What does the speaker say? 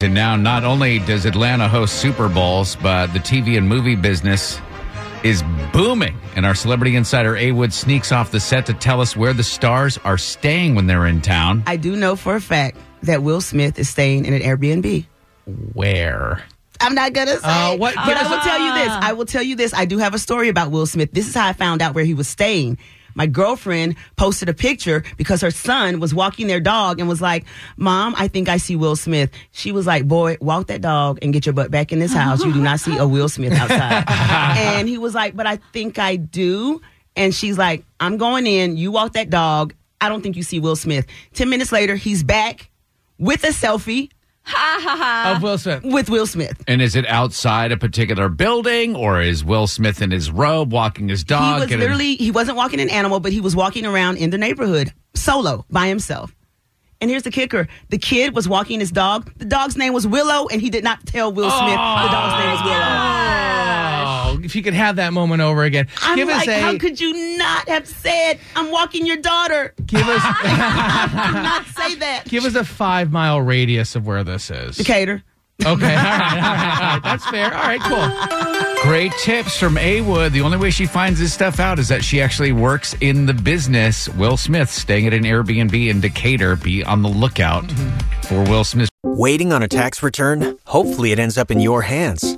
And now, not only does Atlanta host Super Bowls, but the TV and movie business is booming. And our celebrity insider A Wood sneaks off the set to tell us where the stars are staying when they're in town. I do know for a fact that Will Smith is staying in an Airbnb. Where? I'm not gonna say, Uh, what- but give I will tell you this. I will tell you this. I do have a story about Will Smith. This is how I found out where he was staying. My girlfriend posted a picture because her son was walking their dog and was like, "Mom, I think I see Will Smith." She was like, "Boy, walk that dog and get your butt back in this house. You do not see a Will Smith outside." and he was like, "But I think I do." And she's like, "I'm going in. You walk that dog. I don't think you see Will Smith." Ten minutes later, he's back with a selfie Of Will Smith. with Will Smith. And is it outside a particular building, or is Will Smith in his robe walking his dog? he was getting- literally he wasn't walking an animal, but he was walking around in the neighborhood solo by himself. And here's the kicker: the kid was walking his dog. The dog's name was Willow, and he did not tell Will Smith the dog's name was oh Willow. If you could have that moment over again, I'm give like, us a how could you not have said, "I'm walking your daughter"? give us not say that. give us a five mile radius of where this is. Decatur. Okay, all right, all right, all right. That's fair. All right, cool. Great tips from A Wood. The only way she finds this stuff out is that she actually works in the business. Will Smith staying at an Airbnb in Decatur. Be on the lookout for Will Smith. Waiting on a tax return? Hopefully, it ends up in your hands.